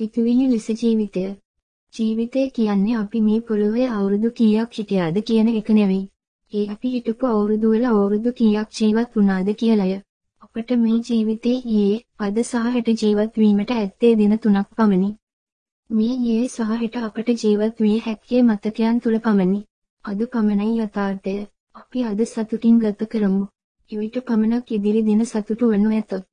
සිතුවිලි ලෙස ජීවිතය. ජීවිතය කියන්නේ අපි මේ පොළොවේ අවුරුදු කීයක් හිටියාද කියන එක නෙවෙයි. ඒ අපි හිටපු අවුරුදු වල අවුරුදු කීයක් ජීවත් වුණාද කියලය. අපට මේ ජීවිතයේ ඊයේ අද සහ හෙට ජීවත් වීමට ඇත්තේ දින තුනක් පමණි. මේ ඊයේ සහ හෙට අපට ජීවත් විය හැක්කේ මතකයන් තුල පමණි. අද පමණයි යථාර්ථය. අපි අද සතුටින් ගත කරමු. ඊට පමණක් ඉදිරි දින සතුටු වනු ඇත.